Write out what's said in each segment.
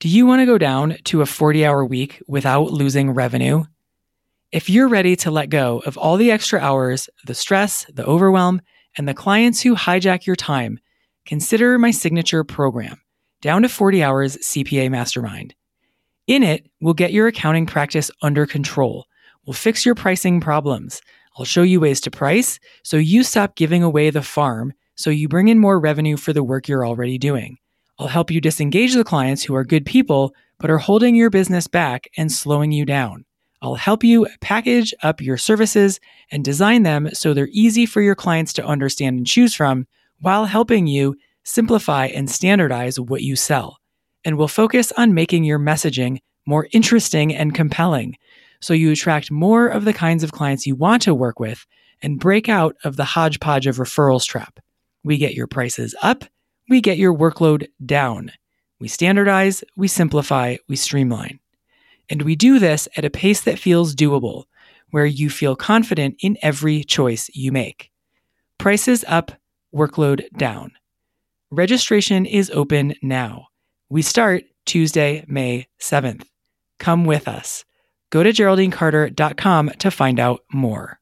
Do you want to go down to a 40 hour week without losing revenue? If you're ready to let go of all the extra hours, the stress, the overwhelm, and the clients who hijack your time, consider my signature program, Down to 40 Hours CPA Mastermind. In it, we'll get your accounting practice under control. We'll fix your pricing problems. I'll show you ways to price so you stop giving away the farm so you bring in more revenue for the work you're already doing. I'll help you disengage the clients who are good people but are holding your business back and slowing you down. I'll help you package up your services and design them so they're easy for your clients to understand and choose from while helping you simplify and standardize what you sell. And we'll focus on making your messaging more interesting and compelling so you attract more of the kinds of clients you want to work with and break out of the hodgepodge of referrals trap. We get your prices up we get your workload down. We standardize, we simplify, we streamline. And we do this at a pace that feels doable, where you feel confident in every choice you make. Prices up, workload down. Registration is open now. We start Tuesday, May 7th. Come with us. Go to GeraldineCarter.com to find out more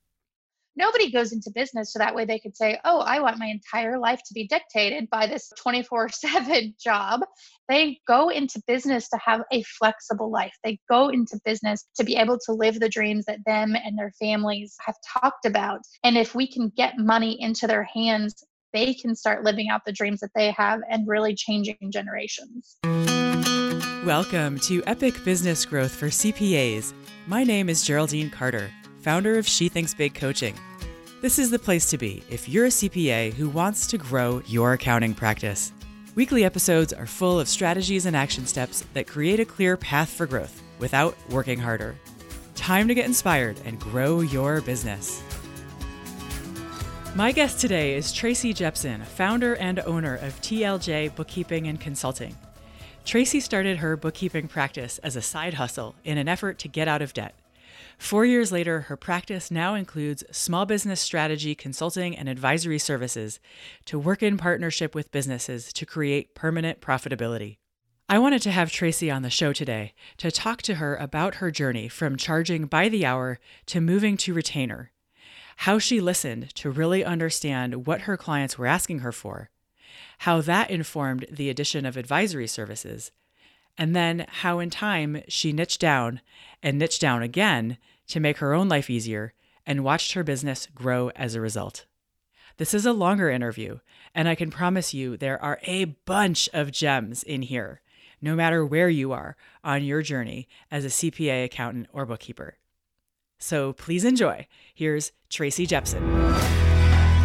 nobody goes into business so that way they could say, oh, I want my entire life to be dictated by this 24 7 job. They go into business to have a flexible life. They go into business to be able to live the dreams that them and their families have talked about. And if we can get money into their hands, they can start living out the dreams that they have and really changing generations. Welcome to Epic Business Growth for CPAs. My name is Geraldine Carter founder of She Thinks Big Coaching. This is the place to be if you're a CPA who wants to grow your accounting practice. Weekly episodes are full of strategies and action steps that create a clear path for growth without working harder. Time to get inspired and grow your business. My guest today is Tracy Jepson, founder and owner of TLJ Bookkeeping and Consulting. Tracy started her bookkeeping practice as a side hustle in an effort to get out of debt. Four years later, her practice now includes small business strategy consulting and advisory services to work in partnership with businesses to create permanent profitability. I wanted to have Tracy on the show today to talk to her about her journey from charging by the hour to moving to retainer, how she listened to really understand what her clients were asking her for, how that informed the addition of advisory services, and then how in time she niched down and niched down again to make her own life easier and watched her business grow as a result. This is a longer interview, and I can promise you there are a bunch of gems in here, no matter where you are on your journey as a CPA accountant or bookkeeper. So please enjoy. Here's Tracy Jepson.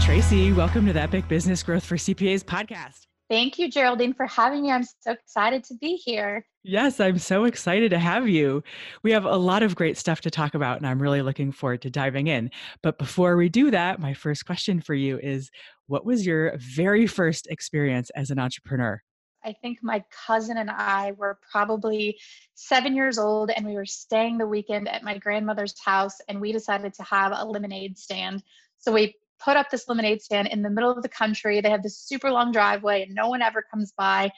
Tracy, welcome to the Epic Business Growth for CPAs podcast. Thank you, Geraldine, for having me. I'm so excited to be here. Yes, I'm so excited to have you. We have a lot of great stuff to talk about, and I'm really looking forward to diving in. But before we do that, my first question for you is What was your very first experience as an entrepreneur? I think my cousin and I were probably seven years old, and we were staying the weekend at my grandmother's house, and we decided to have a lemonade stand. So we put up this lemonade stand in the middle of the country. They have this super long driveway and no one ever comes by.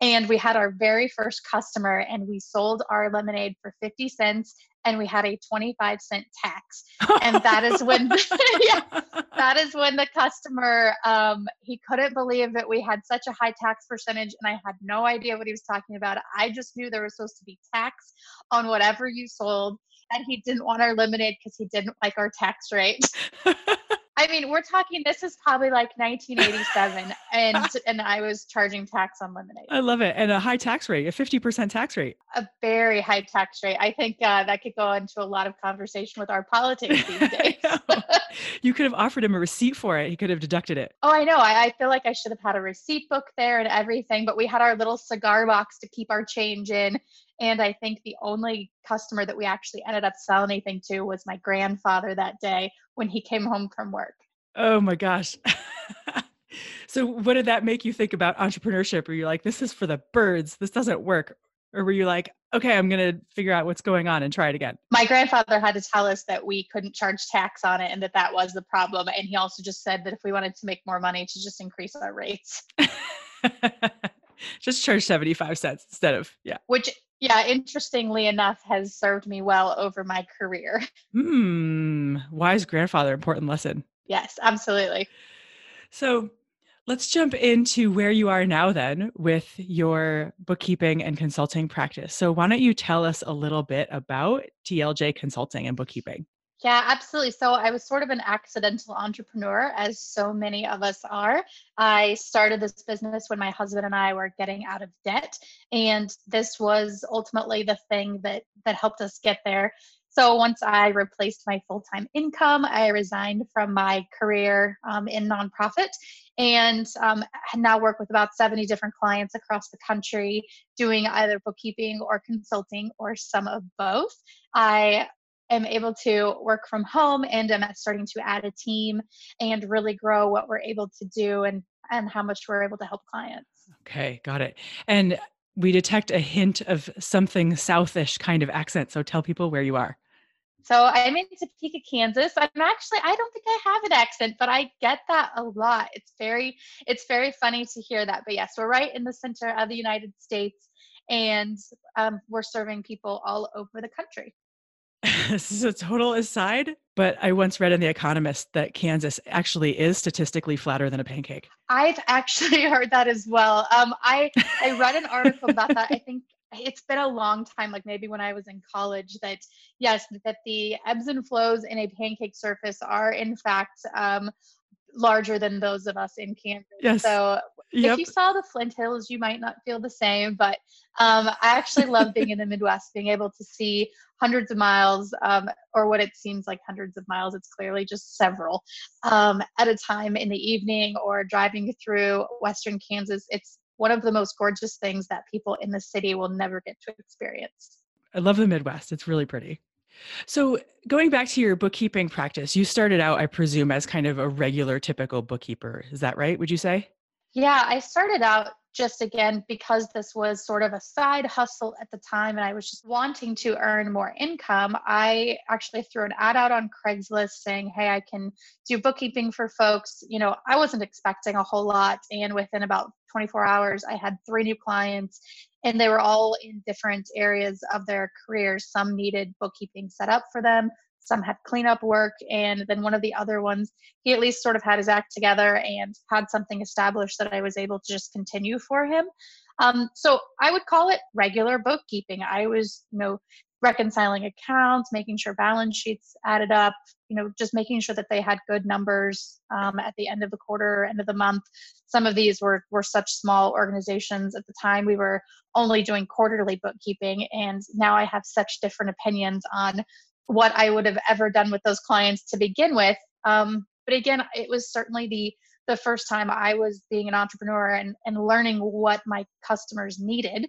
And we had our very first customer and we sold our lemonade for 50 cents and we had a 25 cent tax. And that is when yeah, that is when the customer um, he couldn't believe that we had such a high tax percentage and I had no idea what he was talking about. I just knew there was supposed to be tax on whatever you sold and he didn't want our lemonade because he didn't like our tax rate. I mean, we're talking. This is probably like 1987, and and I was charging tax on lemonade. I love it, and a high tax rate, a 50% tax rate. A very high tax rate. I think uh, that could go into a lot of conversation with our politics these days. You could have offered him a receipt for it. He could have deducted it. Oh, I know. I, I feel like I should have had a receipt book there and everything. But we had our little cigar box to keep our change in, and I think the only customer that we actually ended up selling anything to was my grandfather that day when he came home from work. Oh my gosh. so, what did that make you think about entrepreneurship? Were you like, this is for the birds, this doesn't work? Or were you like, okay, I'm going to figure out what's going on and try it again? My grandfather had to tell us that we couldn't charge tax on it and that that was the problem. And he also just said that if we wanted to make more money, to just increase our rates. Just charge 75 cents instead of, yeah. Which, yeah, interestingly enough, has served me well over my career. Hmm. Wise grandfather, important lesson. Yes, absolutely. So let's jump into where you are now then with your bookkeeping and consulting practice. So why don't you tell us a little bit about TLJ Consulting and Bookkeeping? Yeah, absolutely. So I was sort of an accidental entrepreneur, as so many of us are. I started this business when my husband and I were getting out of debt, and this was ultimately the thing that that helped us get there. So once I replaced my full time income, I resigned from my career um, in nonprofit and um, now work with about 70 different clients across the country doing either bookkeeping or consulting or some of both. I am able to work from home and I'm starting to add a team and really grow what we're able to do and and how much we're able to help clients. Okay, got it. And we detect a hint of something southish kind of accent. So tell people where you are. So I'm in Topeka, Kansas. I'm actually I don't think I have an accent, but I get that a lot. It's very it's very funny to hear that. But yes, we're right in the center of the United States, and um, we're serving people all over the country. This is a total aside, but I once read in The Economist that Kansas actually is statistically flatter than a pancake. I've actually heard that as well. Um, I I read an article about that. I think it's been a long time, like maybe when I was in college, that yes, that the ebbs and flows in a pancake surface are in fact um, larger than those of us in Kansas. Yes. So yep. if you saw the Flint Hills, you might not feel the same. But um, I actually love being in the Midwest, being able to see hundreds of miles, um, or what it seems like hundreds of miles. It's clearly just several um, at a time in the evening, or driving through Western Kansas. It's one of the most gorgeous things that people in the city will never get to experience. I love the Midwest. It's really pretty. So, going back to your bookkeeping practice, you started out, I presume, as kind of a regular, typical bookkeeper. Is that right? Would you say? Yeah, I started out just again because this was sort of a side hustle at the time and I was just wanting to earn more income. I actually threw an ad out on Craigslist saying, Hey, I can do bookkeeping for folks. You know, I wasn't expecting a whole lot. And within about 24 hours, I had three new clients and they were all in different areas of their careers. Some needed bookkeeping set up for them, some had cleanup work, and then one of the other ones, he at least sort of had his act together and had something established that I was able to just continue for him. Um, so I would call it regular bookkeeping. I was, you know, reconciling accounts, making sure balance sheets added up, you know, just making sure that they had good numbers um, at the end of the quarter, end of the month. Some of these were were such small organizations at the time. We were only doing quarterly bookkeeping, and now I have such different opinions on what I would have ever done with those clients to begin with. Um, but again, it was certainly the the first time I was being an entrepreneur and, and learning what my customers needed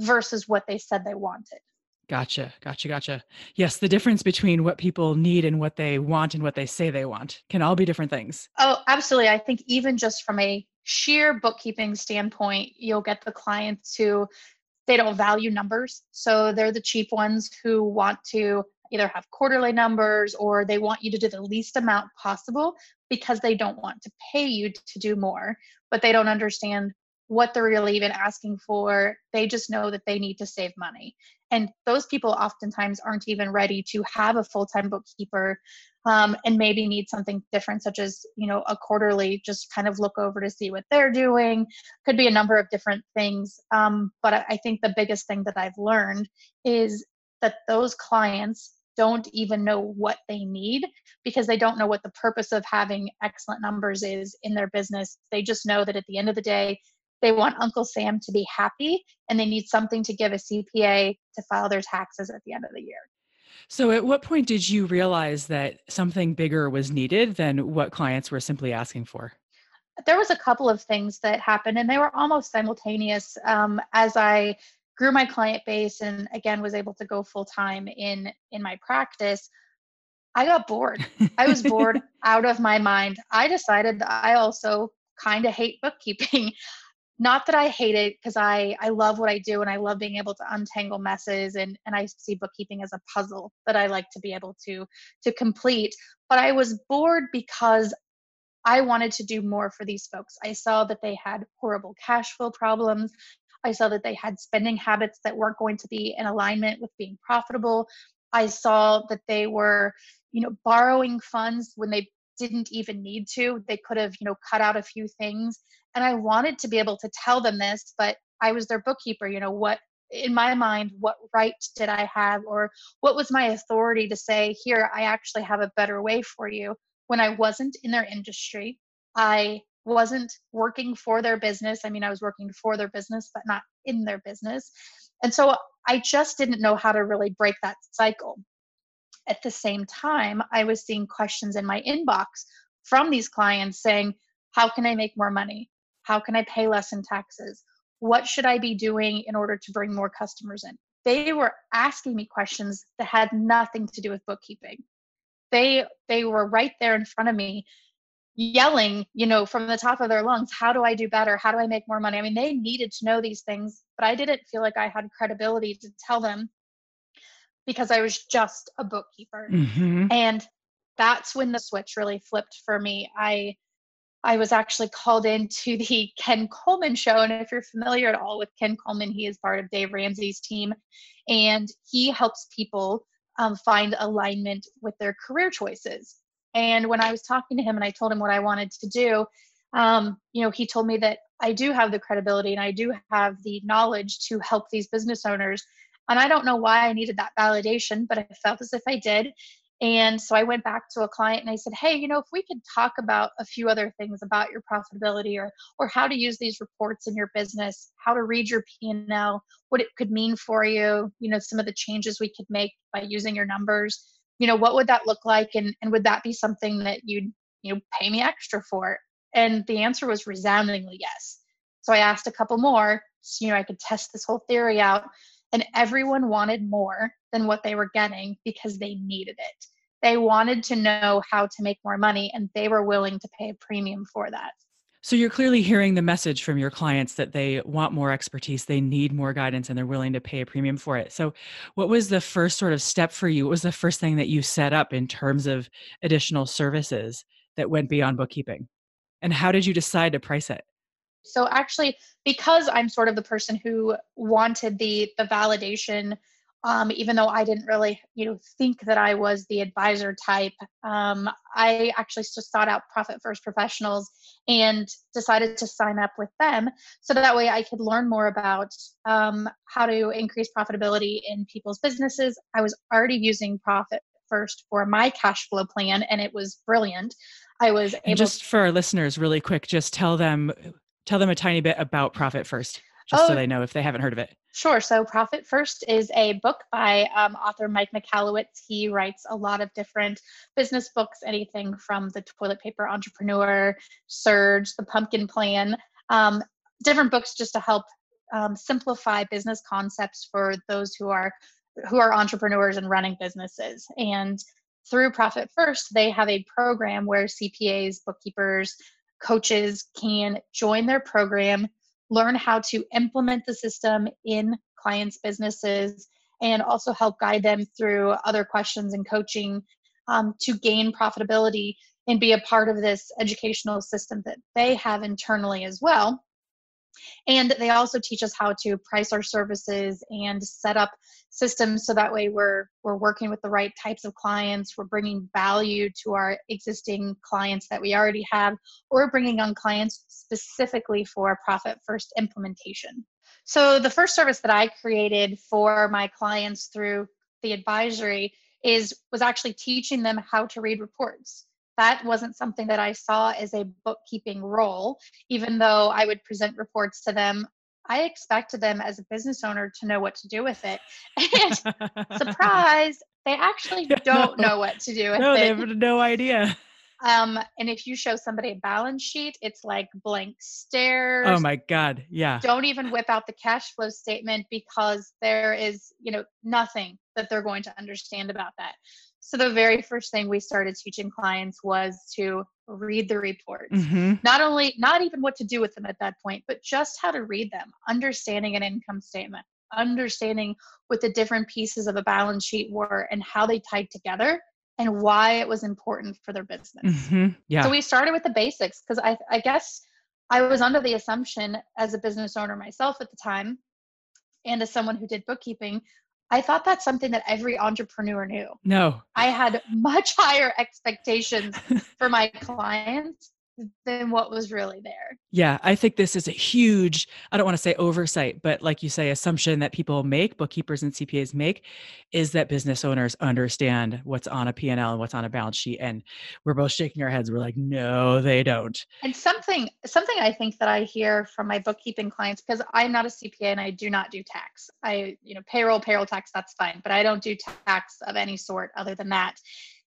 versus what they said they wanted. Gotcha, gotcha, gotcha. Yes, the difference between what people need and what they want and what they say they want can all be different things. Oh, absolutely. I think even just from a sheer bookkeeping standpoint, you'll get the clients who they don't value numbers. So they're the cheap ones who want to either have quarterly numbers or they want you to do the least amount possible because they don't want to pay you to do more, but they don't understand what they're really even asking for. They just know that they need to save money. And those people oftentimes aren't even ready to have a full time bookkeeper um, and maybe need something different, such as, you know, a quarterly, just kind of look over to see what they're doing. Could be a number of different things. Um, but I think the biggest thing that I've learned is that those clients don't even know what they need because they don't know what the purpose of having excellent numbers is in their business. They just know that at the end of the day, they want Uncle Sam to be happy and they need something to give a CPA to file their taxes at the end of the year. So, at what point did you realize that something bigger was needed than what clients were simply asking for? There was a couple of things that happened, and they were almost simultaneous. Um, as I grew my client base and again was able to go full time in in my practice i got bored i was bored out of my mind i decided that i also kind of hate bookkeeping not that i hate it because i i love what i do and i love being able to untangle messes and and i see bookkeeping as a puzzle that i like to be able to to complete but i was bored because I wanted to do more for these folks. I saw that they had horrible cash flow problems. I saw that they had spending habits that weren't going to be in alignment with being profitable. I saw that they were, you know, borrowing funds when they didn't even need to. They could have, you know, cut out a few things. And I wanted to be able to tell them this, but I was their bookkeeper. You know, what in my mind, what right did I have, or what was my authority to say, here, I actually have a better way for you when I wasn't in their industry. I wasn't working for their business. I mean, I was working for their business, but not in their business. And so I just didn't know how to really break that cycle. At the same time, I was seeing questions in my inbox from these clients saying, How can I make more money? How can I pay less in taxes? What should I be doing in order to bring more customers in? They were asking me questions that had nothing to do with bookkeeping. They they were right there in front of me yelling, you know, from the top of their lungs, how do I do better? How do I make more money? I mean, they needed to know these things, but I didn't feel like I had credibility to tell them because I was just a bookkeeper. Mm-hmm. And that's when the switch really flipped for me. I I was actually called into the Ken Coleman show. And if you're familiar at all with Ken Coleman, he is part of Dave Ramsey's team. And he helps people um, find alignment with their career choices. And when I was talking to him and I told him what I wanted to do, um, you know, he told me that I do have the credibility and I do have the knowledge to help these business owners. And I don't know why I needed that validation, but I felt as if I did. And so I went back to a client and I said, "Hey, you know, if we could talk about a few other things about your profitability or or how to use these reports in your business, how to read your P&L, what it could mean for you, you know, some of the changes we could make by using your numbers." You know what would that look like? And and would that be something that you'd you know pay me extra for? And the answer was resoundingly yes. So i asked a couple more so you know i could test this whole theory out and everyone wanted more than what they were getting because they needed it. They wanted to know how to make more money and they were willing to pay a premium for that so you're clearly hearing the message from your clients that they want more expertise, they need more guidance, and they're willing to pay a premium for it. So, what was the first sort of step for you? What was the first thing that you set up in terms of additional services that went beyond bookkeeping? And how did you decide to price it? So actually, because I'm sort of the person who wanted the the validation um, even though I didn't really, you know, think that I was the advisor type. Um, I actually just sought out Profit First professionals and decided to sign up with them so that way I could learn more about um, how to increase profitability in people's businesses. I was already using Profit First for my cash flow plan, and it was brilliant. I was able. And just for our listeners, really quick, just tell them tell them a tiny bit about Profit First just oh, so they know if they haven't heard of it. Sure. So, Profit First is a book by um, author Mike Michalowicz. He writes a lot of different business books, anything from The Toilet Paper Entrepreneur, Surge, The Pumpkin Plan, um, different books just to help um, simplify business concepts for those who are who are entrepreneurs and running businesses. And through Profit First, they have a program where CPAs, bookkeepers, coaches can join their program learn how to implement the system in clients' businesses, and also help guide them through other questions and coaching um, to gain profitability and be a part of this educational system that they have internally as well. And they also teach us how to price our services and set up systems so that way we're we're working with the right types of clients, we're bringing value to our existing clients that we already have, or bringing on clients specifically for profit first implementation. So the first service that I created for my clients through the advisory is was actually teaching them how to read reports that wasn't something that I saw as a bookkeeping role, even though I would present reports to them. I expected them as a business owner to know what to do with it. And surprise, they actually don't no. know what to do with no, it. They have no idea. Um, and if you show somebody a balance sheet, it's like blank stares. Oh my God. Yeah. Don't even whip out the cash flow statement because there is, you know, nothing that they're going to understand about that. So the very first thing we started teaching clients was to read the reports. Mm-hmm. Not only not even what to do with them at that point, but just how to read them, understanding an income statement, understanding what the different pieces of a balance sheet were and how they tied together and why it was important for their business. Mm-hmm. Yeah. So we started with the basics because I, I guess I was under the assumption as a business owner myself at the time and as someone who did bookkeeping, I thought that's something that every entrepreneur knew. No. I had much higher expectations for my clients than what was really there. Yeah, I think this is a huge, I don't want to say oversight, but like you say, assumption that people make, bookkeepers and CPAs make, is that business owners understand what's on a P&L and what's on a balance sheet. And we're both shaking our heads. We're like, no, they don't. And something, something I think that I hear from my bookkeeping clients, because I'm not a CPA and I do not do tax. I, you know, payroll, payroll tax, that's fine, but I don't do tax of any sort other than that.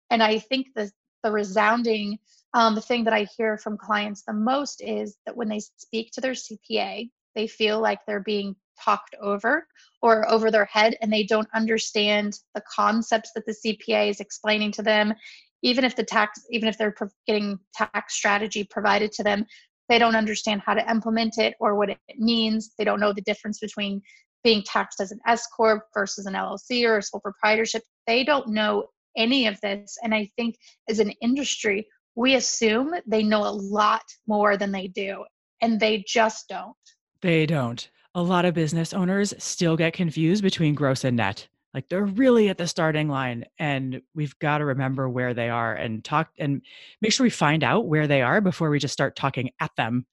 And I think the the resounding um, the thing that I hear from clients the most is that when they speak to their CPA, they feel like they're being talked over or over their head and they don't understand the concepts that the CPA is explaining to them. Even if the tax, even if they're getting tax strategy provided to them, they don't understand how to implement it or what it means. They don't know the difference between being taxed as an S corp versus an LLC or a sole proprietorship. They don't know any of this, and I think as an industry, we assume they know a lot more than they do, and they just don't. They don't. A lot of business owners still get confused between gross and net. Like they're really at the starting line, and we've got to remember where they are and talk and make sure we find out where they are before we just start talking at them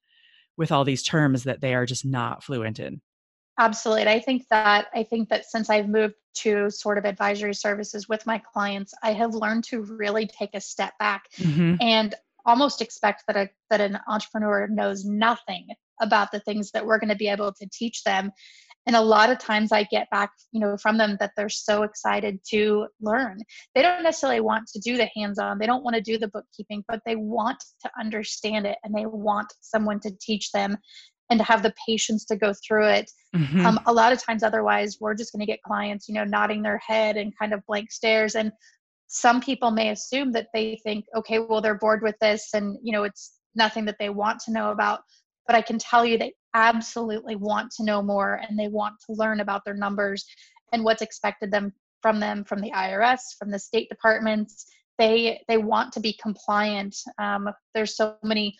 with all these terms that they are just not fluent in. Absolutely. And I think that I think that since I've moved to sort of advisory services with my clients, I have learned to really take a step back mm-hmm. and almost expect that a that an entrepreneur knows nothing about the things that we're going to be able to teach them. And a lot of times I get back, you know, from them that they're so excited to learn. They don't necessarily want to do the hands-on. They don't want to do the bookkeeping, but they want to understand it and they want someone to teach them and to have the patience to go through it. Mm-hmm. Um, a lot of times, otherwise, we're just going to get clients, you know, nodding their head and kind of blank stares. And some people may assume that they think, okay, well, they're bored with this and, you know, it's nothing that they want to know about. But I can tell you they absolutely want to know more and they want to learn about their numbers and what's expected them from them from the IRS, from the state departments. They they want to be compliant. Um, there's so many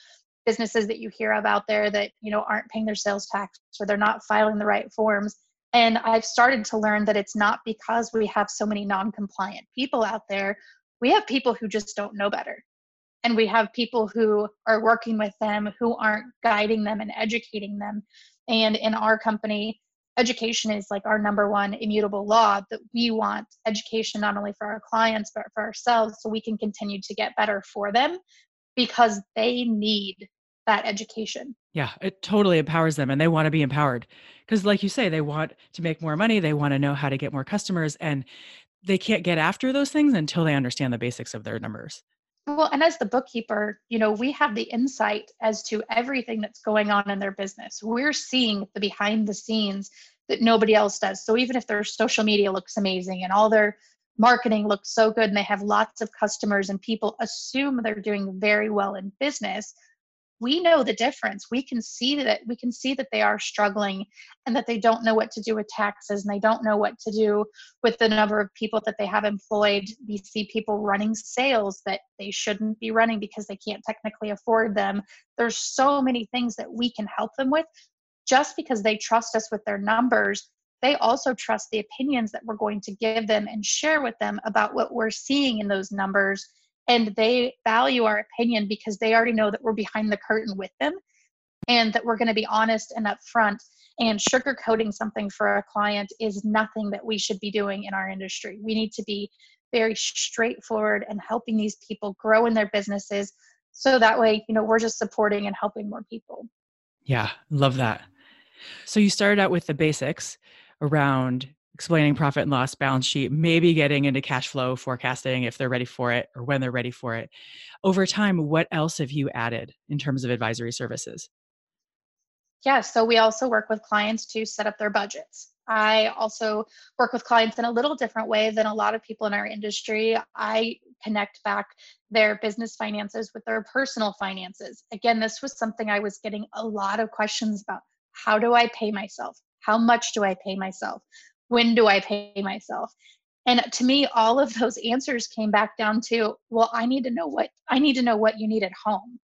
businesses that you hear of out there that you know aren't paying their sales tax or they're not filing the right forms. And i've started to learn that it's not because we have so many non-compliant people out there. We have people who just don't know better. And we have people who are working with them who aren't guiding them and educating them. And in our company education is like our number one immutable law that we want education not only for our clients but for ourselves so we can continue to get better for them because they need that education. Yeah, it totally empowers them and they want to be empowered. Because, like you say, they want to make more money, they want to know how to get more customers, and they can't get after those things until they understand the basics of their numbers. Well, and as the bookkeeper, you know, we have the insight as to everything that's going on in their business. We're seeing the behind the scenes that nobody else does. So even if their social media looks amazing and all their marketing looks so good and they have lots of customers and people assume they're doing very well in business, we know the difference. We can see that we can see that they are struggling and that they don't know what to do with taxes and they don't know what to do with the number of people that they have employed. We see people running sales that they shouldn't be running because they can't technically afford them. There's so many things that we can help them with just because they trust us with their numbers they also trust the opinions that we're going to give them and share with them about what we're seeing in those numbers. And they value our opinion because they already know that we're behind the curtain with them and that we're going to be honest and upfront. And sugarcoating something for a client is nothing that we should be doing in our industry. We need to be very straightforward and helping these people grow in their businesses so that way you know we're just supporting and helping more people. Yeah love that. So you started out with the basics around explaining profit and loss balance sheet, maybe getting into cash flow forecasting if they're ready for it or when they're ready for it. Over time, what else have you added in terms of advisory services? Yeah, so we also work with clients to set up their budgets. I also work with clients in a little different way than a lot of people in our industry. I connect back their business finances with their personal finances. Again, this was something I was getting a lot of questions about. How do I pay myself? How much do I pay myself? when do I pay myself? and to me all of those answers came back down to well i need to know what i need to know what you need at home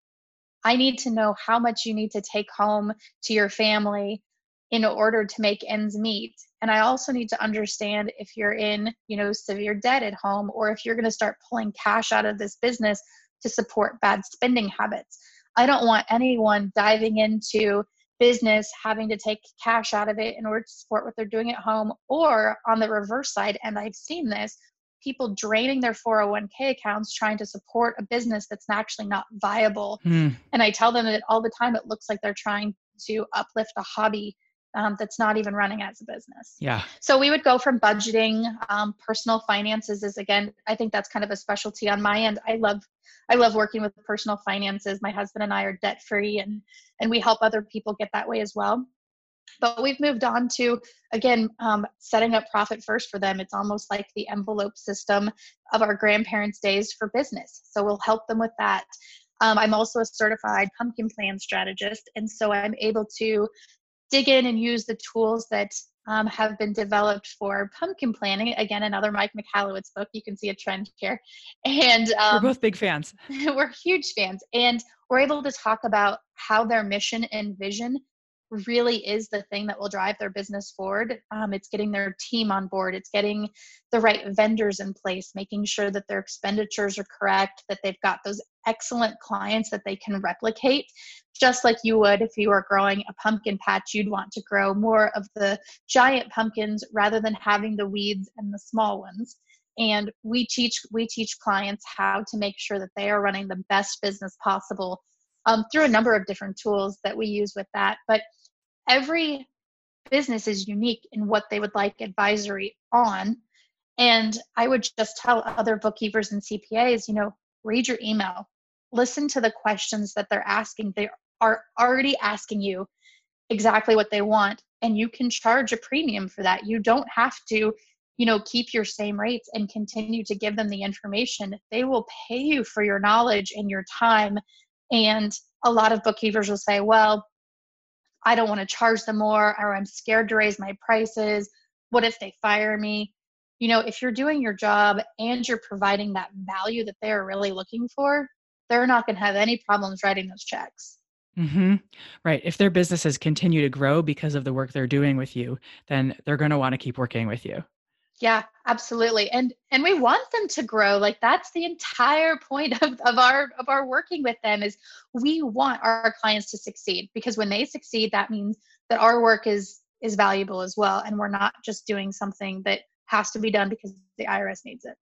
i need to know how much you need to take home to your family in order to make ends meet and i also need to understand if you're in you know severe debt at home or if you're going to start pulling cash out of this business to support bad spending habits i don't want anyone diving into business having to take cash out of it in order to support what they're doing at home or on the reverse side and i've seen this people draining their 401k accounts trying to support a business that's actually not viable mm. and i tell them that all the time it looks like they're trying to uplift a hobby um, that's not even running as a business. Yeah. So we would go from budgeting, um, personal finances is again, I think that's kind of a specialty on my end. I love, I love working with personal finances. My husband and I are debt free, and and we help other people get that way as well. But we've moved on to again um, setting up profit first for them. It's almost like the envelope system of our grandparents' days for business. So we'll help them with that. Um, I'm also a certified pumpkin plan strategist, and so I'm able to dig in and use the tools that um, have been developed for pumpkin planning. Again, another Mike Michalowicz book. You can see a trend here. And um, we're both big fans. we're huge fans. And we're able to talk about how their mission and vision really is the thing that will drive their business forward. Um, it's getting their team on board, it's getting the right vendors in place, making sure that their expenditures are correct, that they've got those excellent clients that they can replicate. Just like you would if you were growing a pumpkin patch, you'd want to grow more of the giant pumpkins rather than having the weeds and the small ones and we teach we teach clients how to make sure that they are running the best business possible um, through a number of different tools that we use with that but every business is unique in what they would like advisory on. And I would just tell other bookkeepers and CPAs, you know, read your email, listen to the questions that they're asking. They are already asking you exactly what they want, and you can charge a premium for that. You don't have to, you know, keep your same rates and continue to give them the information. They will pay you for your knowledge and your time. And a lot of bookkeepers will say, well, I don't want to charge them more or I'm scared to raise my prices. What if they fire me? You know, if you're doing your job and you're providing that value that they're really looking for, they're not going to have any problems writing those checks. Mm-hmm. Right. If their businesses continue to grow because of the work they're doing with you, then they're going to want to keep working with you yeah absolutely and and we want them to grow like that's the entire point of, of our of our working with them is we want our clients to succeed because when they succeed that means that our work is is valuable as well and we're not just doing something that has to be done because the irs needs it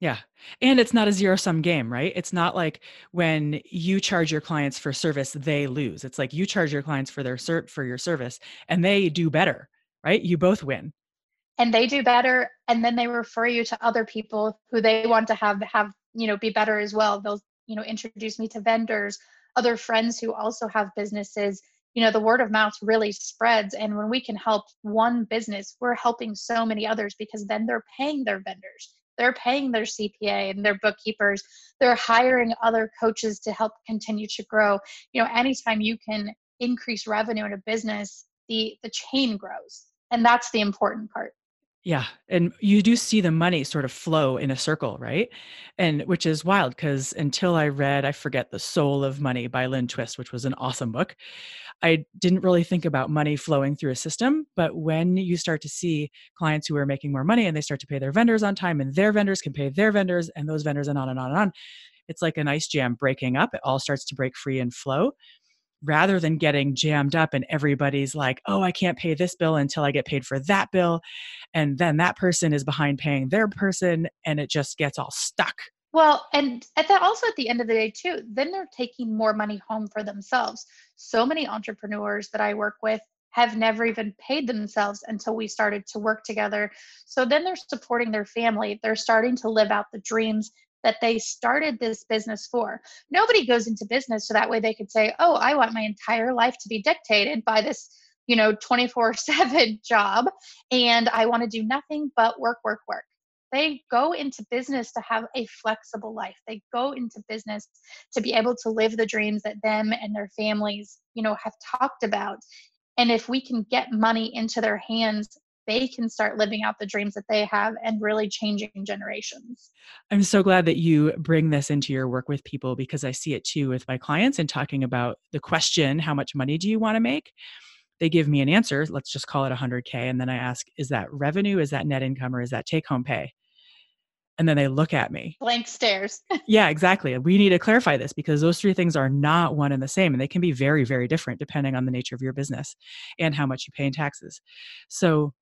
yeah. And it's not a zero sum game, right? It's not like when you charge your clients for service, they lose. It's like you charge your clients for their cert for your service and they do better, right? You both win and they do better and then they refer you to other people who they want to have have you know be better as well. They'll you know introduce me to vendors other friends who also have businesses. You know the word of mouth really spreads and when we can help one business we're helping so many others because then they're paying their vendors they're paying their cpa and their bookkeepers they're hiring other coaches to help continue to grow. You know anytime you can increase revenue in a business the the chain grows and that's the important part yeah. And you do see the money sort of flow in a circle, right? And which is wild because until I read, I forget The Soul of Money by Lynn Twist, which was an awesome book, I didn't really think about money flowing through a system. But when you start to see clients who are making more money and they start to pay their vendors on time and their vendors can pay their vendors and those vendors and on and on and on, it's like an ice jam breaking up. It all starts to break free and flow rather than getting jammed up and everybody's like, oh, I can't pay this bill until I get paid for that bill. And then that person is behind paying their person and it just gets all stuck. Well, and at that also at the end of the day too, then they're taking more money home for themselves. So many entrepreneurs that I work with have never even paid themselves until we started to work together. So then they're supporting their family. They're starting to live out the dreams that they started this business for. Nobody goes into business so that way they could say, "Oh, I want my entire life to be dictated by this, you know, 24/7 job and I want to do nothing but work, work, work." They go into business to have a flexible life. They go into business to be able to live the dreams that them and their families, you know, have talked about. And if we can get money into their hands they can start living out the dreams that they have and really changing generations. I'm so glad that you bring this into your work with people because I see it too with my clients and talking about the question, how much money do you want to make? They give me an answer, let's just call it 100K. And then I ask, is that revenue? Is that net income? Or is that take home pay? and then they look at me blank stares yeah exactly we need to clarify this because those three things are not one and the same and they can be very very different depending on the nature of your business and how much you pay in taxes so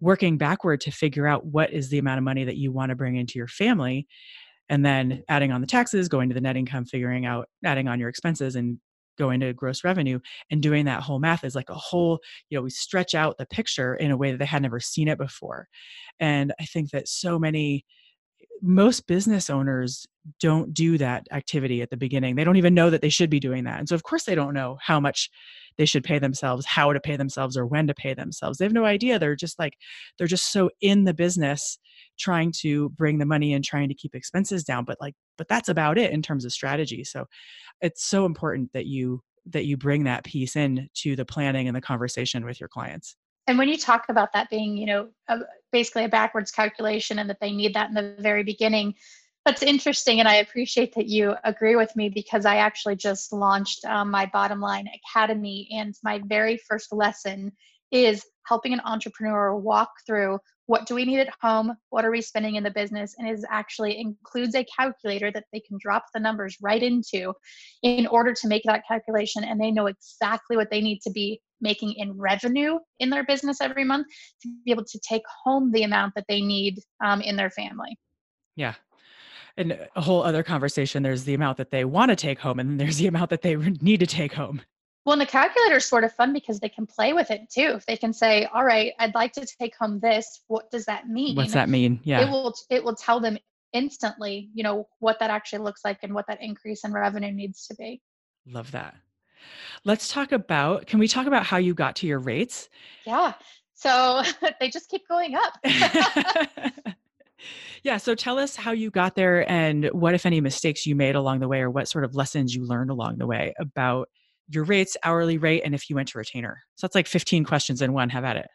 working backward to figure out what is the amount of money that you want to bring into your family and then adding on the taxes going to the net income figuring out adding on your expenses and going to gross revenue and doing that whole math is like a whole you know we stretch out the picture in a way that they had never seen it before. And i think that so many most business owners don't do that activity at the beginning. They don't even know that they should be doing that. And so, of course, they don't know how much they should pay themselves, how to pay themselves, or when to pay themselves. They have no idea. They're just like, they're just so in the business trying to bring the money in, trying to keep expenses down. But like, but that's about it in terms of strategy. So it's so important that you that you bring that piece in to the planning and the conversation with your clients. And when you talk about that being, you know, a, basically a backwards calculation and that they need that in the very beginning, that's interesting. And I appreciate that you agree with me because I actually just launched um, my Bottom Line Academy. And my very first lesson is helping an entrepreneur walk through what do we need at home what are we spending in the business and it actually includes a calculator that they can drop the numbers right into in order to make that calculation and they know exactly what they need to be making in revenue in their business every month to be able to take home the amount that they need um, in their family yeah and a whole other conversation there's the amount that they want to take home and then there's the amount that they need to take home well, and the calculator is sort of fun because they can play with it too. If they can say, "All right, I'd like to take home this. What does that mean?" What's that mean? Yeah. It will it will tell them instantly, you know, what that actually looks like and what that increase in revenue needs to be. Love that. Let's talk about can we talk about how you got to your rates? Yeah. So they just keep going up. yeah. So tell us how you got there and what, if any, mistakes you made along the way or what sort of lessons you learned along the way about your rates, hourly rate, and if you went to retainer. So that's like 15 questions in one. Have at it.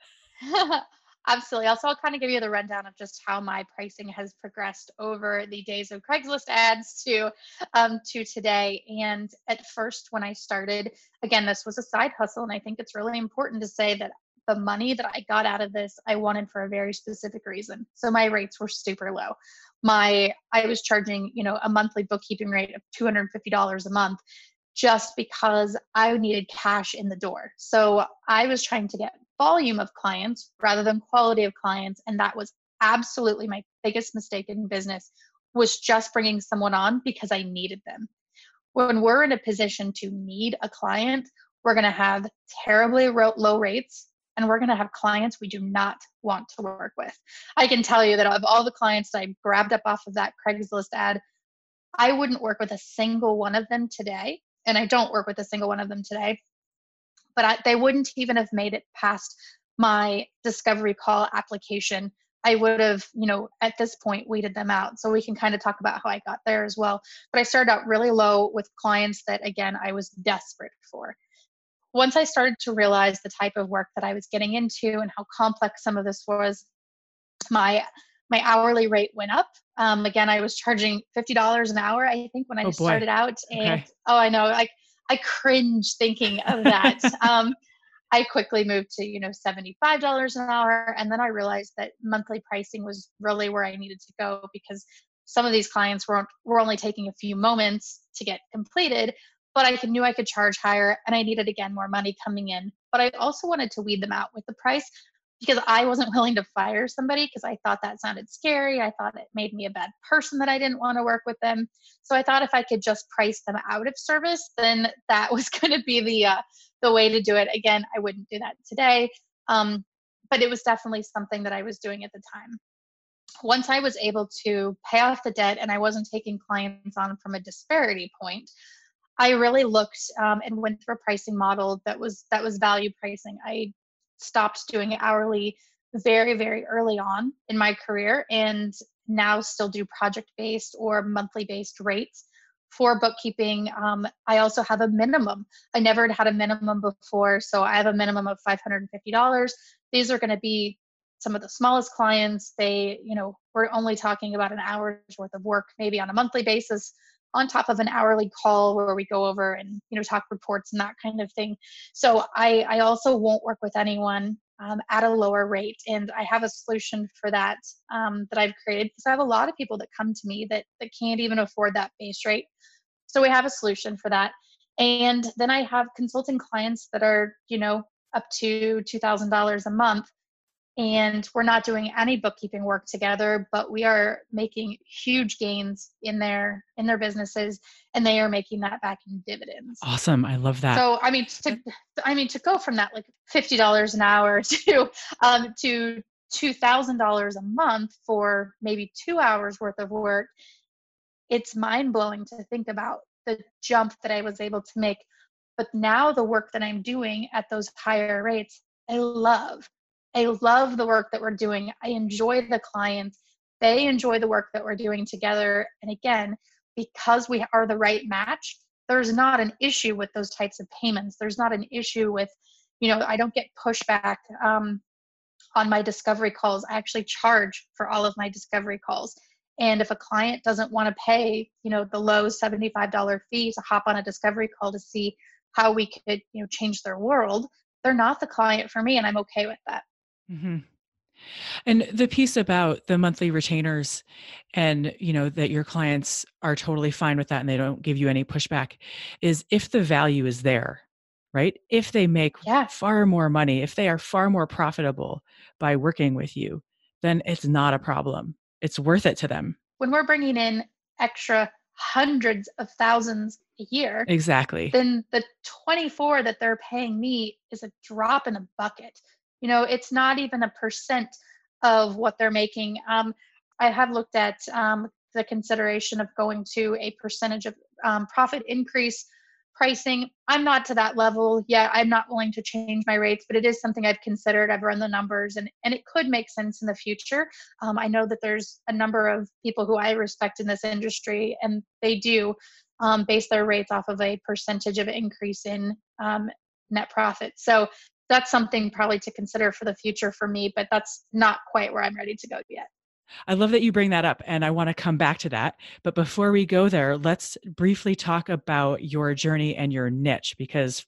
Absolutely. Also, I'll kind of give you the rundown of just how my pricing has progressed over the days of Craigslist ads to um, to today. And at first, when I started, again, this was a side hustle, and I think it's really important to say that the money that I got out of this, I wanted for a very specific reason. So my rates were super low. My I was charging, you know, a monthly bookkeeping rate of $250 a month just because I needed cash in the door. So I was trying to get volume of clients rather than quality of clients and that was absolutely my biggest mistake in business was just bringing someone on because I needed them. When we're in a position to need a client, we're going to have terribly low rates and we're going to have clients we do not want to work with. I can tell you that of all the clients that I grabbed up off of that Craigslist ad, I wouldn't work with a single one of them today and I don't work with a single one of them today. But I, they wouldn't even have made it past my discovery call application. I would have, you know, at this point weeded them out. So we can kind of talk about how I got there as well. But I started out really low with clients that, again, I was desperate for. Once I started to realize the type of work that I was getting into and how complex some of this was, my my hourly rate went up. Um, again, I was charging fifty dollars an hour, I think, when I oh started out, and okay. oh, I know, like I cringe thinking of that. um, I quickly moved to you know seventy five dollars an hour, and then I realized that monthly pricing was really where I needed to go because some of these clients were were only taking a few moments to get completed, but I knew I could charge higher, and I needed again more money coming in. But I also wanted to weed them out with the price because I wasn't willing to fire somebody because I thought that sounded scary. I thought it made me a bad person that I didn't want to work with them. So I thought if I could just price them out of service, then that was going to be the uh, the way to do it. Again, I wouldn't do that today, um, but it was definitely something that I was doing at the time. Once I was able to pay off the debt and I wasn't taking clients on from a disparity point, I really looked um, and went through a pricing model that was that was value pricing. I stopped doing hourly very, very early on in my career and now still do project based or monthly based rates for bookkeeping. Um, I also have a minimum. I never had a minimum before, so I have a minimum of $550. These are going to be some of the smallest clients, they, you know, we're only talking about an hour's worth of work, maybe on a monthly basis, on top of an hourly call where we go over and you know talk reports and that kind of thing. So I I also won't work with anyone um, at a lower rate, and I have a solution for that um, that I've created because I have a lot of people that come to me that that can't even afford that base rate. So we have a solution for that. And then I have consulting clients that are, you know, up to $2,000 a month. And we're not doing any bookkeeping work together, but we are making huge gains in their in their businesses, and they are making that back in dividends. Awesome, I love that. So I mean, to I mean to go from that like fifty dollars an hour to um, to two thousand dollars a month for maybe two hours worth of work, it's mind blowing to think about the jump that I was able to make. But now the work that I'm doing at those higher rates, I love. I love the work that we're doing. I enjoy the clients. They enjoy the work that we're doing together. And again, because we are the right match, there's not an issue with those types of payments. There's not an issue with, you know, I don't get pushback um, on my discovery calls. I actually charge for all of my discovery calls. And if a client doesn't want to pay, you know, the low $75 fee to hop on a discovery call to see how we could, you know, change their world, they're not the client for me, and I'm okay with that. Mm-hmm. And the piece about the monthly retainers and you know that your clients are totally fine with that and they don't give you any pushback is if the value is there, right? If they make yeah. far more money, if they are far more profitable by working with you, then it's not a problem it's worth it to them. When we're bringing in extra hundreds of thousands a year, exactly, then the 24 that they're paying me is a drop in the bucket. You know, it's not even a percent of what they're making. Um, I have looked at um, the consideration of going to a percentage of um, profit increase pricing. I'm not to that level yet. I'm not willing to change my rates but it is something i've considered. I've run the numbers and, and it could make sense in the future. Um, i know that there's a number of people who i respect in this industry and they do um, base their rates off of a percentage of increase in um, net profit. So that's something probably to consider for the future for me but that's not quite where i'm ready to go yet I love that you bring that up, and I want to come back to that. But before we go there, let's briefly talk about your journey and your niche because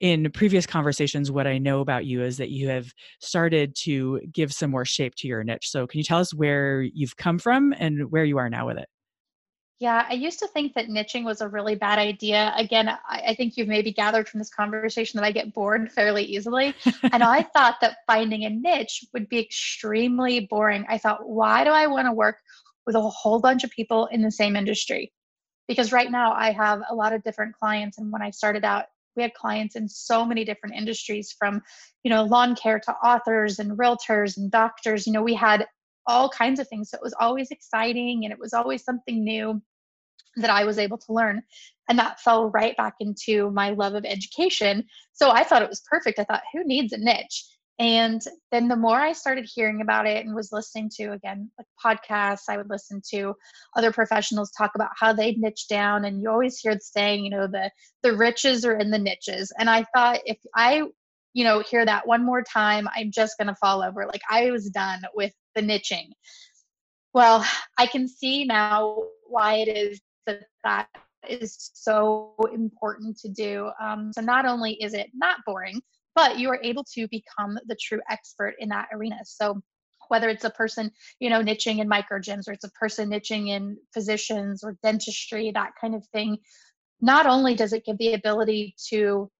in previous conversations, what I know about you is that you have started to give some more shape to your niche. So, can you tell us where you've come from and where you are now with it? Yeah, I used to think that niching was a really bad idea. Again, I, I, think you've maybe gathered from this conversation that I get bored fairly easily. and I thought that finding a niche would be extremely boring. I thought, why do I want to work with a whole bunch of people in the same industry? Because right now I have a lot of different clients. And when I started out, we had clients in so many different industries from, you know, lawn care to authors and realtors and doctors. You know, we had all kinds of things. So it was always exciting and it was always something new that I was able to learn. And that fell right back into my love of education. So I thought it was perfect. I thought, who needs a niche? And then the more I started hearing about it and was listening to, again, like podcasts, I would listen to other professionals talk about how they niche down. And you always hear the saying, you know, the, the riches are in the niches. And I thought if I, you know, hear that one more time, I'm just going to fall over. Like I was done with the niching. Well, I can see now why it is that that is so important to do. Um, so not only is it not boring, but you are able to become the true expert in that arena. So whether it's a person, you know, niching in micro gyms or it's a person niching in physicians or dentistry, that kind of thing, not only does it give the ability to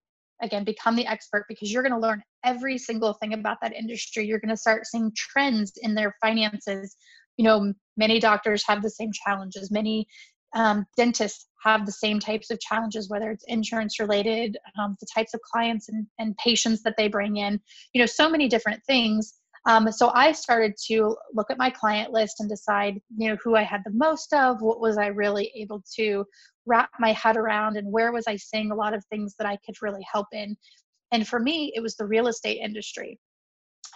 again become the expert because you're going to learn every single thing about that industry you're going to start seeing trends in their finances you know many doctors have the same challenges many um, dentists have the same types of challenges, whether it's insurance related, um, the types of clients and, and patients that they bring in, you know, so many different things. Um, so I started to look at my client list and decide, you know, who I had the most of, what was I really able to wrap my head around, and where was I seeing a lot of things that I could really help in. And for me, it was the real estate industry.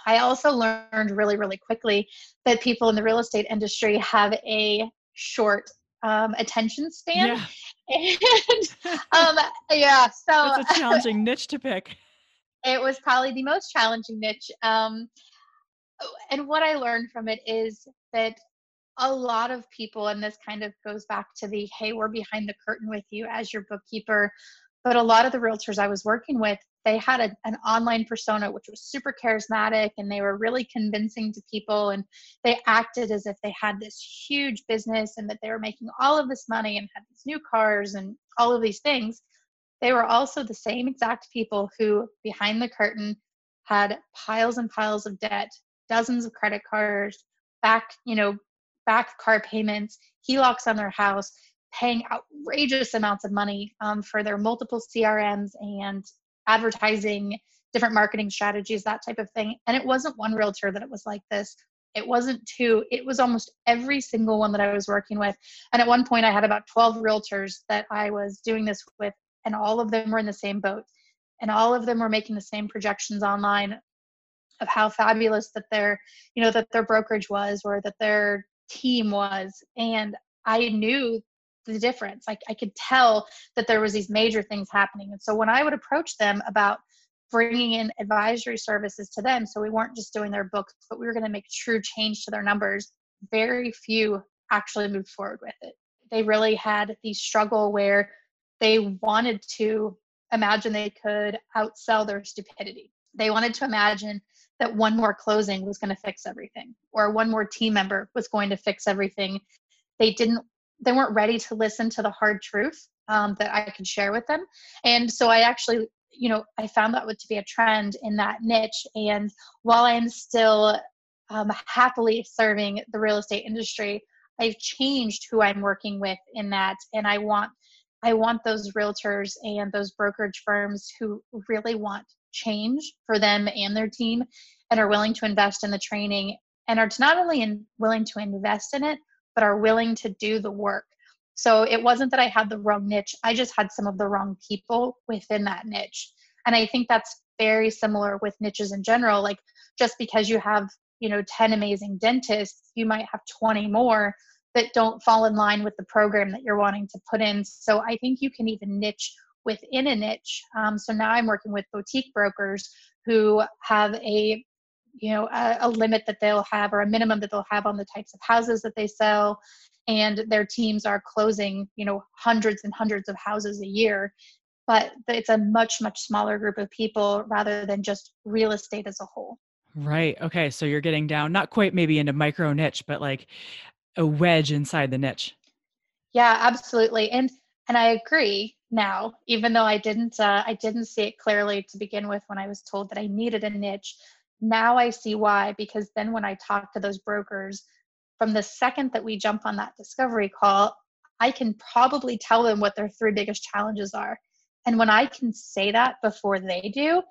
I also learned really, really quickly that people in the real estate industry have a short um, attention span. Yeah. And um, yeah, so it's a challenging niche to pick. It was probably the most challenging niche. Um, and what I learned from it is that a lot of people, and this kind of goes back to the hey, we're behind the curtain with you as your bookkeeper. But a lot of the realtors I was working with, they had a, an online persona which was super charismatic and they were really convincing to people and they acted as if they had this huge business and that they were making all of this money and had these new cars and all of these things. They were also the same exact people who, behind the curtain, had piles and piles of debt, dozens of credit cards, back, you know, back car payments, HELOCs on their house, paying outrageous amounts of money um, for their multiple CRMs and advertising, different marketing strategies, that type of thing. And it wasn't one realtor that it was like this. It wasn't two, it was almost every single one that I was working with. And at one point, I had about 12 realtors that I was doing this with, and all of them were in the same boat. And all of them were making the same projections online of how fabulous that their, you know, that their brokerage was or that their team was. And I knew the difference. Like I could tell that there was these major things happening. And so when I would approach them about bringing in advisory services to them, so we weren't just doing their books, but we were going to make true change to their numbers, very few actually moved forward with it. They really had the struggle where they wanted to imagine they could outsell their stupidity. They wanted to imagine that one more closing was going to fix everything or one more team member was going to fix everything. They didn't they weren't ready to listen to the hard truth um, that I could share with them. And so I actually, you know, I found that to be a trend in that niche. And while I'm still um, happily serving the real estate industry, I've changed who I'm working with in that, and I want I want those realtors and those brokerage firms who really want change for them and their team and are willing to invest in the training and are not only in, willing to invest in it, but are willing to do the work. So it wasn't that I had the wrong niche, I just had some of the wrong people within that niche. And I think that's very similar with niches in general. Like just because you have, you know, 10 amazing dentists, you might have 20 more that don't fall in line with the program that you're wanting to put in. So I think you can even niche within a niche. Um, so now I'm working with boutique brokers who have a you know a, a, limit that they'll have or a minimum that they'll have on the types of houses that they sell. And their teams are closing you know hundreds and hundreds of houses a year. But it's a much much smaller group of people rather than just real estate as a whole. Right. Okay. So you're getting down not quite maybe into micro niche but like a wedge inside the niche. Yeah absolutely. And and i agree now even though i didn't uh, i didn't see it clearly to begin with when i was told that i needed a niche now I see why, because then when I talk to those brokers, from the second that we jump on that discovery call, I can probably tell them what their three biggest challenges are. And when I can say that before they do,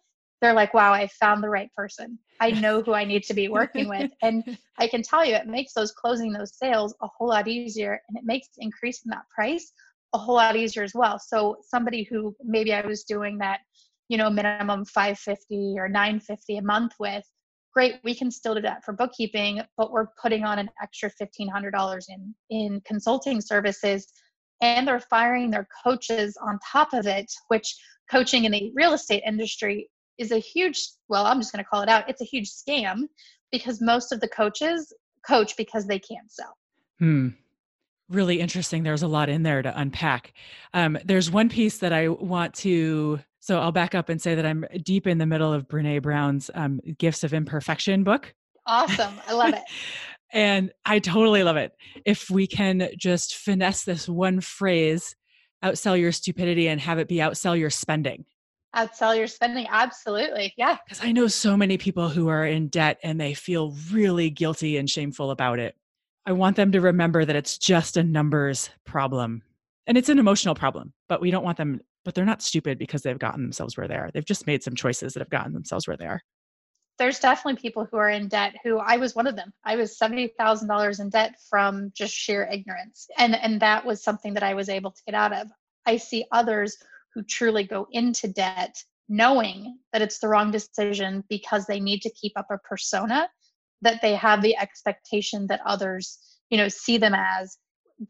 they're like, wow, I found the right person. I know who I need to be working with. And I can tell you, it makes those closing those sales a whole lot easier and it makes increasing that price a whole lot easier as well. So somebody who maybe I was doing that you know minimum 550 or 950 a month with great we can still do that for bookkeeping but we're putting on an extra $1500 in in consulting services and they're firing their coaches on top of it which coaching in the real estate industry is a huge well i'm just going to call it out it's a huge scam because most of the coaches coach because they can't sell. Hmm. Really interesting. There's a lot in there to unpack. Um, there's one piece that i want to so I'll back up and say that I'm deep in the middle of Brene Brown's um, Gifts of Imperfection book. Awesome. I love it. and I totally love it. If we can just finesse this one phrase, outsell your stupidity and have it be outsell your spending. Outsell your spending. Absolutely. Yeah. Because I know so many people who are in debt and they feel really guilty and shameful about it. I want them to remember that it's just a numbers problem and it's an emotional problem, but we don't want them but they're not stupid because they've gotten themselves where they are. They've just made some choices that have gotten themselves where they are. There's definitely people who are in debt who I was one of them. I was $70,000 in debt from just sheer ignorance. And and that was something that I was able to get out of. I see others who truly go into debt knowing that it's the wrong decision because they need to keep up a persona that they have the expectation that others, you know, see them as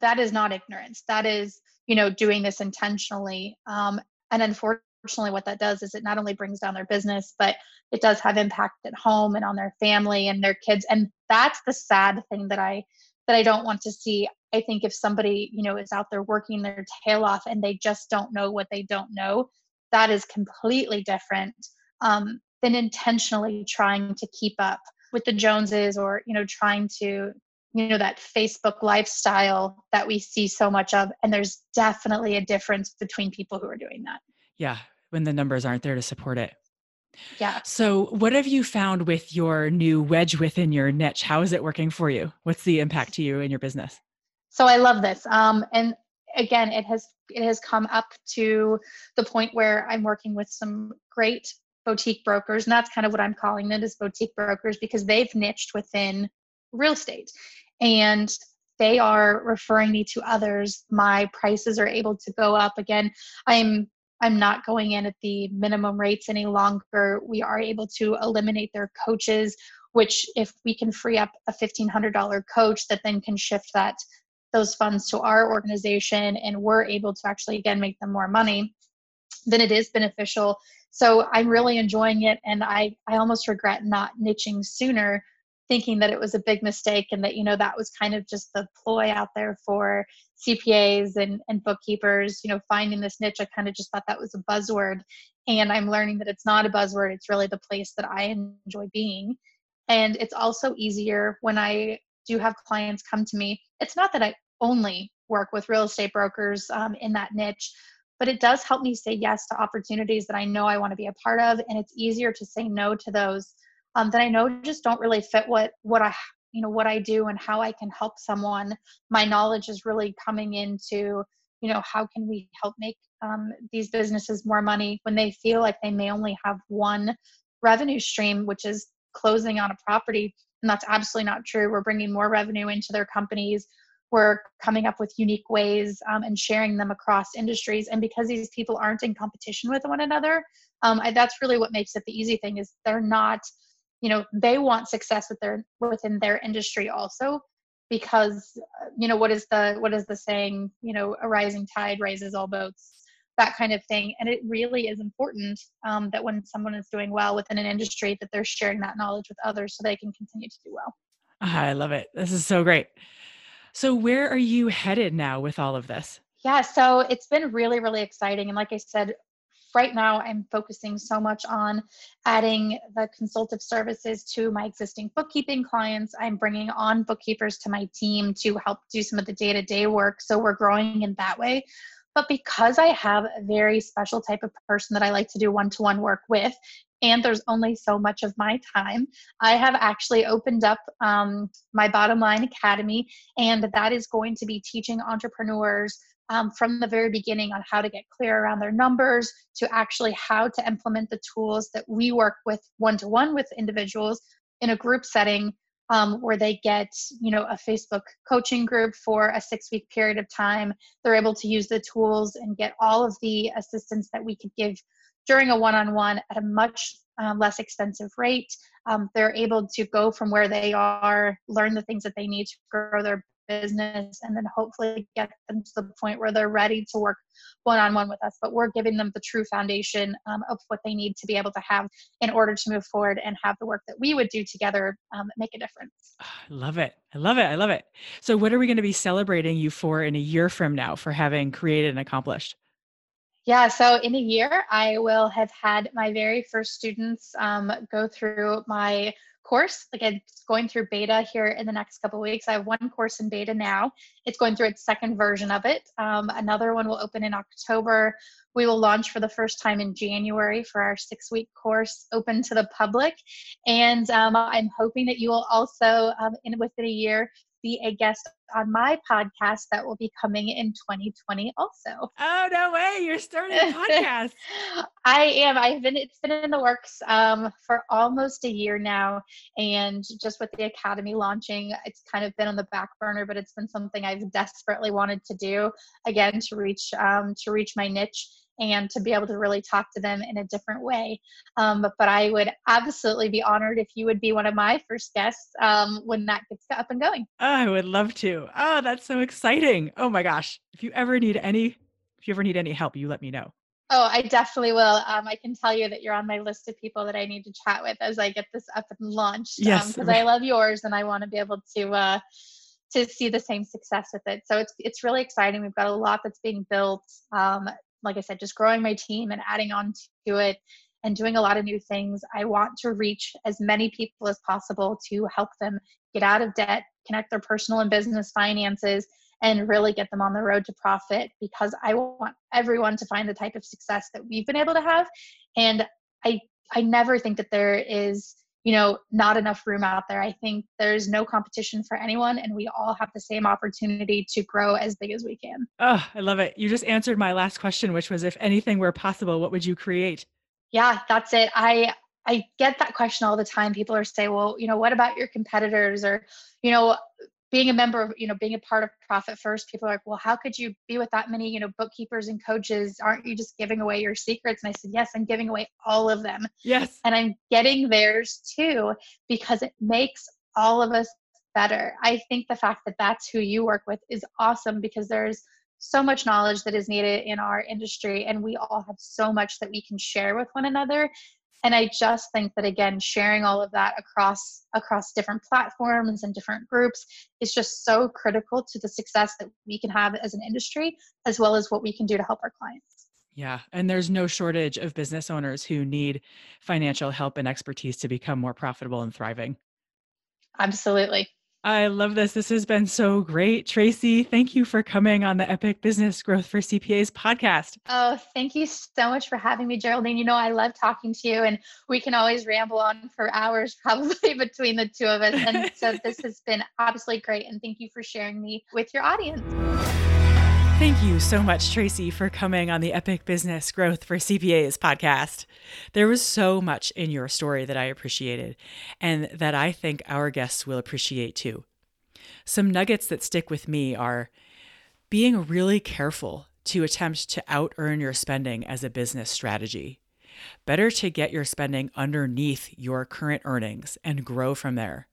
that is not ignorance. That is you know doing this intentionally um, and unfortunately what that does is it not only brings down their business but it does have impact at home and on their family and their kids and that's the sad thing that i that i don't want to see. I think if somebody you know is out there working their tail off and they just don't know what they don't know that is completely different um, than intentionally trying to keep up with the joneses or you know trying to you know that facebook lifestyle that we see so much of and there's definitely a difference between people who are doing that. Yeah when the numbers aren't there to support it. Yeah. So what have you found with your new wedge within your niche? How is it working for you? What's the impact to you in your business? So i love this um, and again it has it has come up to the point where i'm working with some great boutique brokers and that's kind of what i'm calling them it is boutique brokers because they've niched within real estate. And they are referring me to others. My prices are able to go up. Again i'm i'm not going in at the minimum rates any longer. We are able to eliminate their coaches which if we can free up a $1500 coach that then can shift that those funds to our organization and we're able to actually again make them more money then it is beneficial. So i'm really enjoying it and i i almost regret not niching sooner thinking that it was a big mistake and that you know that was kind of just the ploy out there for cpas and, and bookkeepers you know finding this niche. I kind of just thought that was a buzzword. And i'm learning that it's not a buzzword. It's really the place that i enjoy being. And it's also easier when i do have clients come to me. It's not that i only work with real estate brokers um, in that niche but it does help me say yes to opportunities that i know i want to be a part of. And it's easier to say no to those um, that I know just don't really fit what what I you know what I do and how I can help someone. My knowledge is really coming into you know how can we help make um, these businesses more money when they feel like they may only have one revenue stream, which is closing on a property, and that's absolutely not true. We're bringing more revenue into their companies. We're coming up with unique ways um, and sharing them across industries. And because these people aren't in competition with one another, um, I, that's really what makes it the easy thing is they're not you know they want success with their within their industry also because you know what is the what is the saying you know a rising tide raises all boats that kind of thing. And it really is important um, that when someone is doing well within an industry that they're sharing that knowledge with others so they can continue to do well. I love it. This is so great. So where are you headed now with all of this? Yeah so it's been really really exciting. And like i said right now I'm focusing so much on adding the consultative services to my existing bookkeeping clients. I'm bringing on bookkeepers to my team to help do some of the day to day work. So we're growing in that way. But because I have a very special type of person that I like to do one to one work with, and there's only so much of my time, I have actually opened up um, my Bottom Line Academy, and that is going to be teaching entrepreneurs um, from the very beginning on how to get clear around their numbers to actually how to implement the tools that we work with one to one with individuals in a group setting um, where they get you know a facebook coaching group for a six week period of time. They're able to use the tools and get all of the assistance that we could give during a one-on-one at a much um, less expensive rate. Um, they're able to go from where they are learn the things that they need to grow their business and then hopefully get them to the point where they're ready to work one on one with us. But we're giving them the true foundation um, of what they need to be able to have in order to move forward and have the work that we would do together um, make a difference. I love it. I love it. I love it. So, what are we going to be celebrating you for in a year from now for having created and accomplished? Yeah, so in a year, I will have had my very first students um, go through my course. Like it's going through beta here in the next couple weeks. I have one course in beta now. It's going through its second version of it. Um, another one will open in October. We will launch for the first time in January for our six week course open to the public. And um, I'm hoping that you will also, um, in within a year, be a guest on my podcast that will be coming in 2020 also. Oh no way! You're starting a podcast. I am. I've been. It's been in the works um, for almost a year now, and just with the academy launching, it's kind of been on the back burner. But it's been something I've desperately wanted to do again to reach um, to reach my niche and to be able to really talk to them in a different way. Um, but I would absolutely be honored if you would be one of my first guests um, when that gets up and going. Oh, I would love to. Oh, that's so exciting. Oh my gosh. If you ever need any, if you ever need any help, you let me know. Oh, I definitely will. Um, I can tell you that you're on my list of people that I need to chat with as I get this up and launched. Yes, because um, I love yours and I want to be able to uh, to see the same success with it. So it's it's really exciting. We've got a lot that's being built. Um, like I said, just growing my team and adding on to it and doing a lot of new things. I want to reach as many people as possible to help them get out of debt, connect their personal and business finances, and really get them on the road to profit because I want everyone to find the type of success that we've been able to have. And I I never think that there is you know not enough room out there. I think there's no competition for anyone and we all have the same opportunity to grow as big as we can. Oh i love it. You just answered my last question which was if anything were possible what would you create? Yeah that's it. I i get that question all the time. People are saying well you know what about your competitors? Or you know being a member of you know being a part of profit first people are like well how could you be with that many you know bookkeepers and coaches? Aren't you just giving away your secrets? And i said yes i'm giving away all of them. Yes. And i'm getting theirs too because it makes all of us better. I think the fact that that's who you work with is awesome because there's so much knowledge that is needed in our industry and we all have so much that we can share with one another and i just think that again sharing all of that across across different platforms and different groups is just so critical to the success that we can have as an industry as well as what we can do to help our clients. Yeah and there's no shortage of business owners who need financial help and expertise to become more profitable and thriving. Absolutely I love this. This has been so great. Tracy, thank you for coming on the Epic Business Growth for CPAs podcast. Oh, thank you so much for having me, Geraldine. You know, I love talking to you, and we can always ramble on for hours probably between the two of us. And so this has been absolutely great. And thank you for sharing me with your audience. Thank you so much, Tracy, for coming on the Epic Business Growth for CPAs podcast. There was so much in your story that I appreciated and that I think our guests will appreciate too. Some nuggets that stick with me are being really careful to attempt to out earn your spending as a business strategy. Better to get your spending underneath your current earnings and grow from there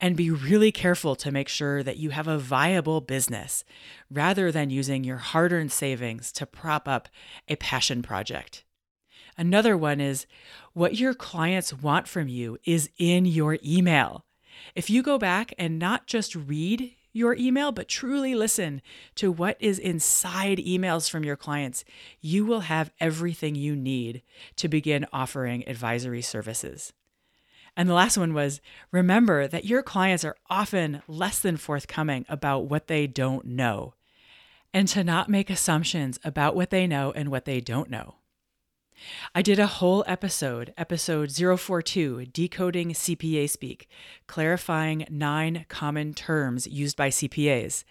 and be really careful to make sure that you have a viable business rather than using your hard earned savings to prop up a passion project. Another one is what your clients want from you is in your email. If you go back and not just read your email, but truly listen to what is inside emails from your clients, you will have everything you need to begin offering advisory services. And the last one was remember that your clients are often less than forthcoming about what they don't know, and to not make assumptions about what they know and what they don't know. I did a whole episode, episode 042, Decoding CPA Speak, clarifying nine common terms used by CPAs.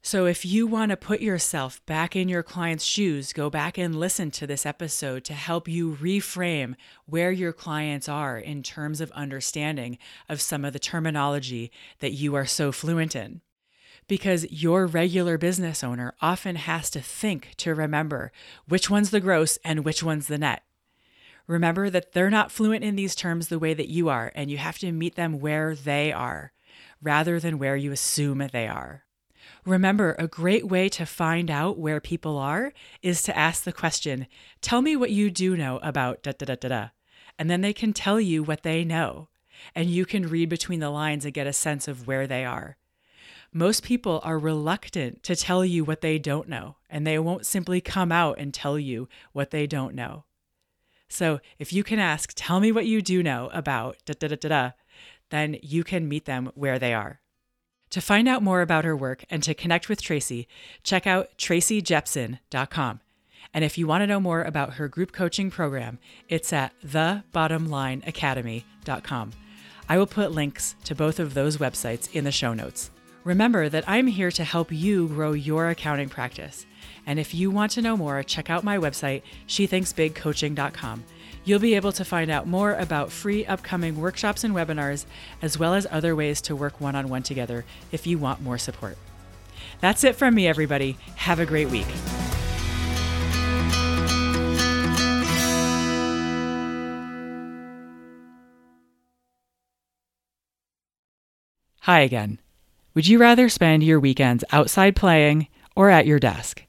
So, if you want to put yourself back in your client's shoes, go back and listen to this episode to help you reframe where your clients are in terms of understanding of some of the terminology that you are so fluent in. Because your regular business owner often has to think to remember which one's the gross and which one's the net. Remember that they're not fluent in these terms the way that you are, and you have to meet them where they are rather than where you assume they are. Remember, a great way to find out where people are is to ask the question, Tell me what you do know about da da da da da. And then they can tell you what they know. And you can read between the lines and get a sense of where they are. Most people are reluctant to tell you what they don't know, and they won't simply come out and tell you what they don't know. So if you can ask, Tell me what you do know about da da da da da, then you can meet them where they are. To find out more about her work and to connect with Tracy, check out tracyjepson.com. And if you want to know more about her group coaching program, it's at thebottomlineacademy.com. I will put links to both of those websites in the show notes. Remember that I'm here to help you grow your accounting practice. And if you want to know more, check out my website, shethinksbigcoaching.com. You'll be able to find out more about free upcoming workshops and webinars, as well as other ways to work one on one together if you want more support. That's it from me, everybody. Have a great week. Hi again. Would you rather spend your weekends outside playing or at your desk?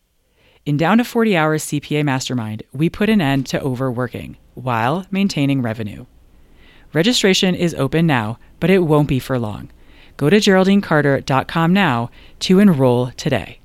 In Down to 40 Hours CPA Mastermind, we put an end to overworking while maintaining revenue. Registration is open now, but it won't be for long. Go to GeraldineCarter.com now to enroll today.